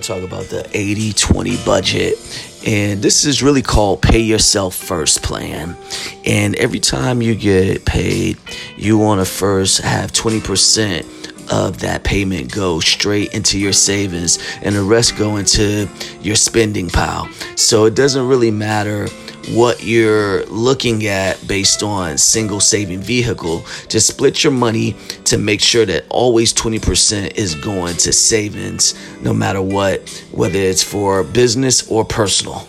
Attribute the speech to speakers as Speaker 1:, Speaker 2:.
Speaker 1: talk about the 80 20 budget. And this is really called Pay Yourself First Plan. And every time you get paid, you want to first have 20% of that payment go straight into your savings and the rest go into your spending pile. So it doesn't really matter what you're looking at based on single saving vehicle. Just split your money to make sure that always 20% is going to savings no matter what, whether it's for business or personal.